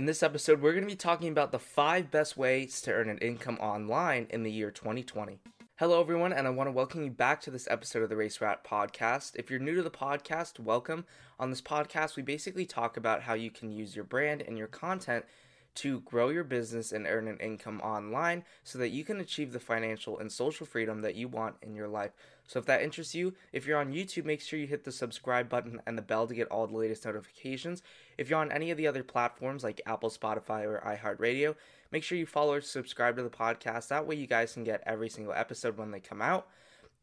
In this episode, we're going to be talking about the five best ways to earn an income online in the year 2020. Hello, everyone, and I want to welcome you back to this episode of the Race Rat Podcast. If you're new to the podcast, welcome. On this podcast, we basically talk about how you can use your brand and your content to grow your business and earn an income online so that you can achieve the financial and social freedom that you want in your life. So, if that interests you, if you're on YouTube, make sure you hit the subscribe button and the bell to get all the latest notifications. If you're on any of the other platforms like Apple, Spotify, or iHeartRadio, make sure you follow or subscribe to the podcast. That way, you guys can get every single episode when they come out.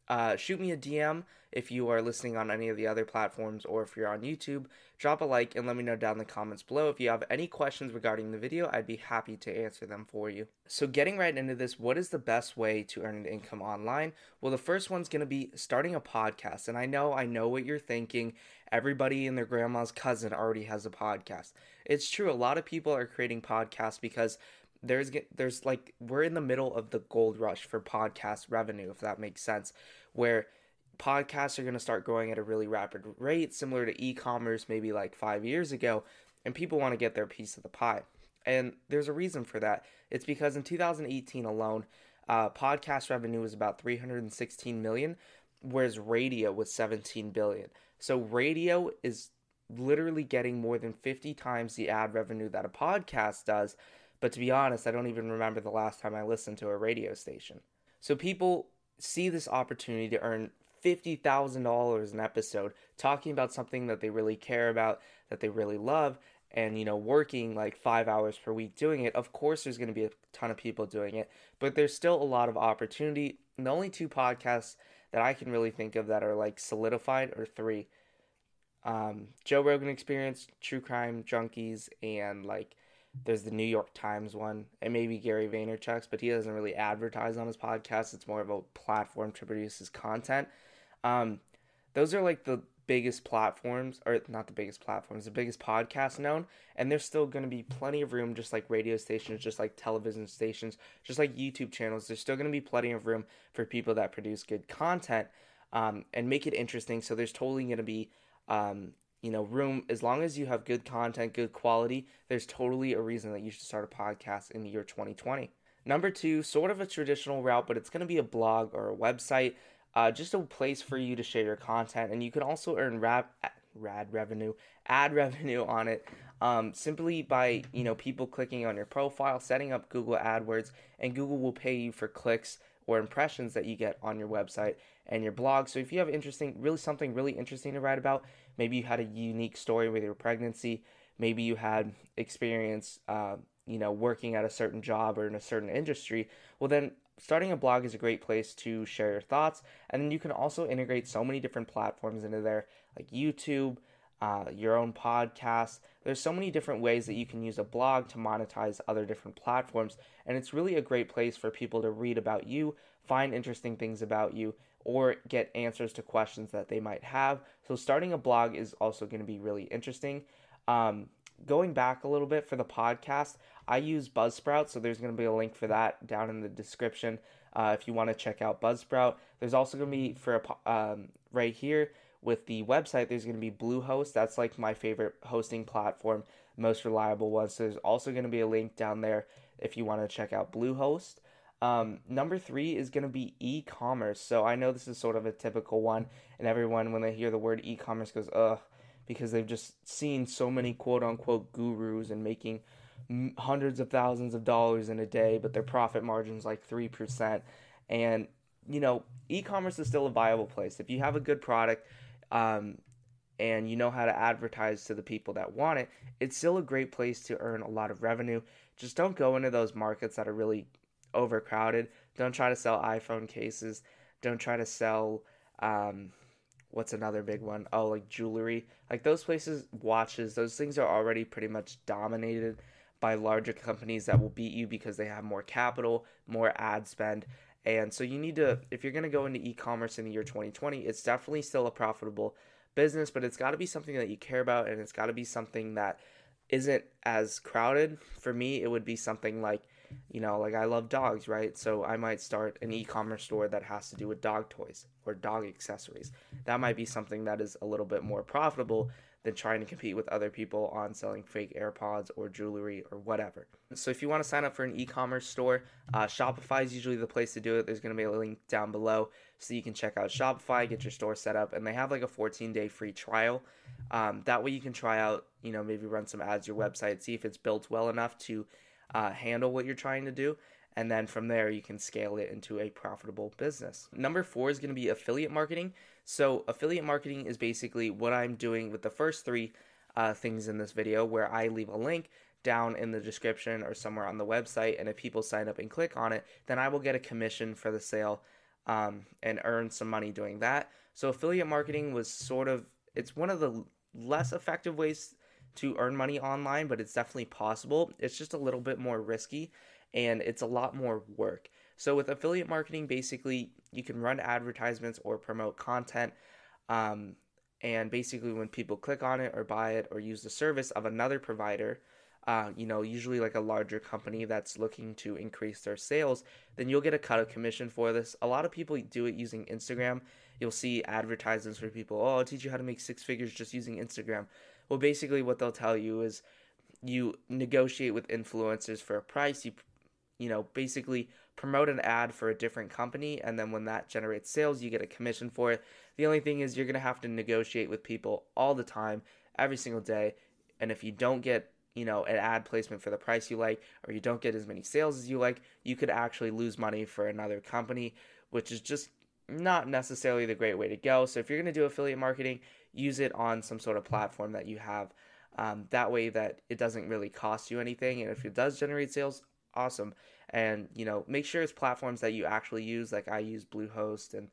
Uh, shoot me a DM if you are listening on any of the other platforms or if you're on YouTube. Drop a like and let me know down in the comments below. If you have any questions regarding the video, I'd be happy to answer them for you. So, getting right into this, what is the best way to earn an income online? Well, the first one's going to be starting a podcast. And I know, I know what you're thinking. Everybody and their grandma's cousin already has a podcast. It's true, a lot of people are creating podcasts because there's there's like we're in the middle of the gold rush for podcast revenue if that makes sense where podcasts are going to start growing at a really rapid rate similar to e-commerce maybe like 5 years ago and people want to get their piece of the pie. And there's a reason for that. It's because in 2018 alone uh, podcast revenue was about 316 million whereas radio was 17 billion. So radio is literally getting more than 50 times the ad revenue that a podcast does but to be honest, I don't even remember the last time I listened to a radio station. So people see this opportunity to earn $50,000 an episode talking about something that they really care about, that they really love, and you know, working like five hours per week doing it. Of course, there's going to be a ton of people doing it, but there's still a lot of opportunity. And the only two podcasts that I can really think of that are like solidified are three um, Joe Rogan Experience, True Crime Junkies, and like there's the New York Times one, and maybe Gary Vaynerchuk's, but he doesn't really advertise on his podcast. It's more of a platform to produce his content. Um, those are like the biggest platforms, or not the biggest platforms, the biggest podcasts known, and there's still going to be plenty of room, just like radio stations, just like television stations, just like YouTube channels. There's still going to be plenty of room for people that produce good content um, and make it interesting. So there's totally going to be um, you know, room as long as you have good content, good quality, there's totally a reason that you should start a podcast in the year 2020. Number two, sort of a traditional route, but it's going to be a blog or a website, uh, just a place for you to share your content, and you can also earn rap, rad revenue, ad revenue on it, um, simply by you know people clicking on your profile, setting up Google AdWords, and Google will pay you for clicks or impressions that you get on your website and your blog. So if you have interesting, really something really interesting to write about, maybe you had a unique story with your pregnancy, maybe you had experience, uh, you know, working at a certain job or in a certain industry. Well, then starting a blog is a great place to share your thoughts, and then you can also integrate so many different platforms into there, like YouTube. Uh, your own podcast. There's so many different ways that you can use a blog to monetize other different platforms, and it's really a great place for people to read about you, find interesting things about you, or get answers to questions that they might have. So, starting a blog is also going to be really interesting. Um, going back a little bit for the podcast, I use Buzzsprout, so there's going to be a link for that down in the description uh, if you want to check out Buzzsprout. There's also going to be for a, um, right here with the website. There's going to be Bluehost. That's like my favorite hosting platform, most reliable one. So there's also going to be a link down there if you want to check out Bluehost. Um, number three is going to be e commerce. So I know this is sort of a typical one, and everyone, when they hear the word e commerce, goes, ugh, because they've just seen so many quote unquote gurus and making hundreds of thousands of dollars in a day, but their profit margin's like 3%. And, you know, e commerce is still a viable place. If you have a good product, um, and you know how to advertise to the people that want it, it's still a great place to earn a lot of revenue. Just don't go into those markets that are really overcrowded. Don't try to sell iPhone cases. Don't try to sell um, what's another big one? Oh, like jewelry. Like those places, watches, those things are already pretty much dominated by larger companies that will beat you because they have more capital, more ad spend. And so you need to, if you're going to go into e commerce in the year 2020, it's definitely still a profitable business, but it's got to be something that you care about and it's got to be something that isn't as crowded. For me, it would be something like you know, like I love dogs, right? So I might start an e-commerce store that has to do with dog toys or dog accessories. That might be something that is a little bit more profitable than trying to compete with other people on selling fake AirPods or jewelry or whatever. So if you want to sign up for an e-commerce store, uh, Shopify is usually the place to do it. There's going to be a link down below so you can check out Shopify, get your store set up, and they have like a 14-day free trial. Um, that way you can try out, you know, maybe run some ads your website, see if it's built well enough to uh, handle what you're trying to do. And then from there, you can scale it into a profitable business. Number four is going to be affiliate marketing. So, affiliate marketing is basically what I'm doing with the first three uh, things in this video, where I leave a link down in the description or somewhere on the website. And if people sign up and click on it, then I will get a commission for the sale um, and earn some money doing that. So, affiliate marketing was sort of, it's one of the less effective ways to earn money online, but it's definitely possible. It's just a little bit more risky and it's a lot more work. So with affiliate marketing, basically you can run advertisements or promote content. Um, and basically, when people click on it or buy it or use the service of another provider, uh, you know, usually like a larger company that's looking to increase their sales, then you'll get a cut of commission for this. A lot of people do it using Instagram. You'll see advertisements for people, oh, I'll teach you how to make six figures just using Instagram. Well, basically, what they'll tell you is you negotiate with influencers for a price, you you know, basically promote an ad for a different company and then when that generates sales you get a commission for it. The only thing is you're going to have to negotiate with people all the time every single day and if you don't get you know an ad placement for the price you like or you don't get as many sales as you like you could actually lose money for another company which is just not necessarily the great way to go. So if you're going to do affiliate marketing use it on some sort of platform that you have um, that way that it doesn't really cost you anything and if it does generate sales awesome. And you know, make sure it's platforms that you actually use. Like I use Bluehost and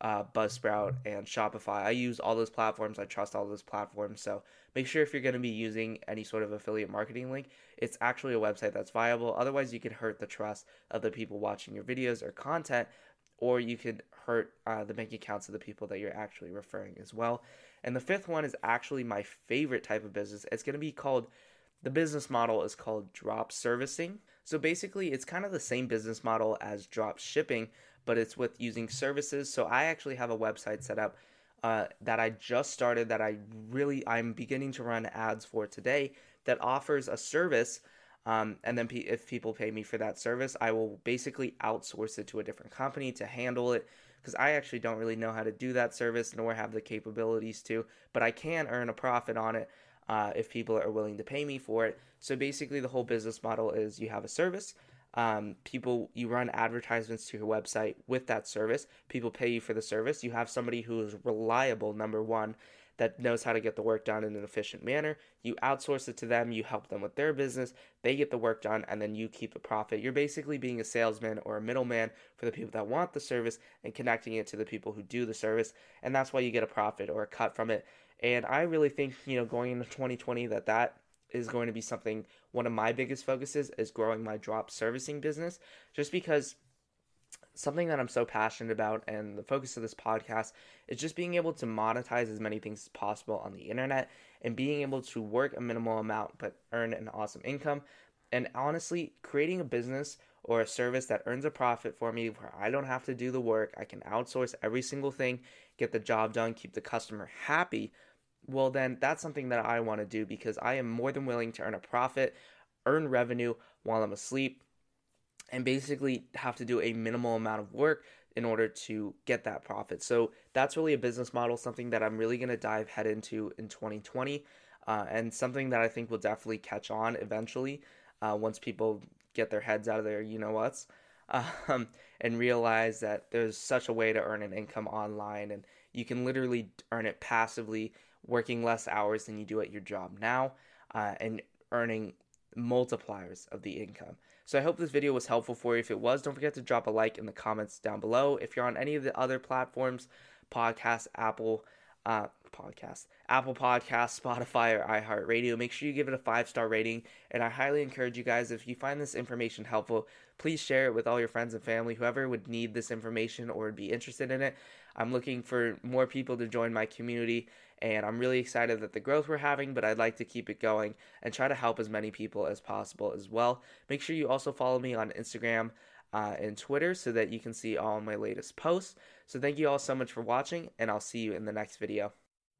uh, Buzzsprout and Shopify. I use all those platforms. I trust all those platforms. So make sure if you're going to be using any sort of affiliate marketing link, it's actually a website that's viable. Otherwise, you could hurt the trust of the people watching your videos or content, or you could hurt uh, the bank accounts of the people that you're actually referring as well. And the fifth one is actually my favorite type of business. It's going to be called the business model is called drop servicing. So basically, it's kind of the same business model as drop shipping, but it's with using services. So I actually have a website set up uh, that I just started that I really I'm beginning to run ads for today that offers a service. Um, and then p- if people pay me for that service, I will basically outsource it to a different company to handle it because I actually don't really know how to do that service nor have the capabilities to, but I can earn a profit on it uh, if people are willing to pay me for it. So basically, the whole business model is you have a service. Um, people, you run advertisements to your website with that service. People pay you for the service. You have somebody who is reliable, number one, that knows how to get the work done in an efficient manner. You outsource it to them, you help them with their business, they get the work done, and then you keep the profit. You're basically being a salesman or a middleman for the people that want the service and connecting it to the people who do the service, and that's why you get a profit or a cut from it. And I really think, you know, going into 2020 that that is going to be something one of my biggest focuses is growing my drop servicing business just because something that I'm so passionate about and the focus of this podcast is just being able to monetize as many things as possible on the internet and being able to work a minimal amount but earn an awesome income. And honestly creating a business or a service that earns a profit for me where I don't have to do the work, I can outsource every single thing, get the job done, keep the customer happy well, then that's something that I want to do because I am more than willing to earn a profit, earn revenue while I'm asleep, and basically have to do a minimal amount of work in order to get that profit. So that's really a business model, something that I'm really going to dive head into in 2020, uh, and something that I think will definitely catch on eventually uh, once people get their heads out of their you know what's. Um, and realize that there's such a way to earn an income online, and you can literally earn it passively working less hours than you do at your job now uh, and earning multipliers of the income. So I hope this video was helpful for you. If it was, don't forget to drop a like in the comments down below. If you're on any of the other platforms, podcast, Apple, uh, podcast, Apple Podcast, Spotify, or iHeartRadio, make sure you give it a five star rating. And I highly encourage you guys, if you find this information helpful, please share it with all your friends and family, whoever would need this information or would be interested in it. I'm looking for more people to join my community and I'm really excited that the growth we're having, but I'd like to keep it going and try to help as many people as possible as well. Make sure you also follow me on Instagram uh, and Twitter so that you can see all my latest posts. So thank you all so much for watching, and I'll see you in the next video.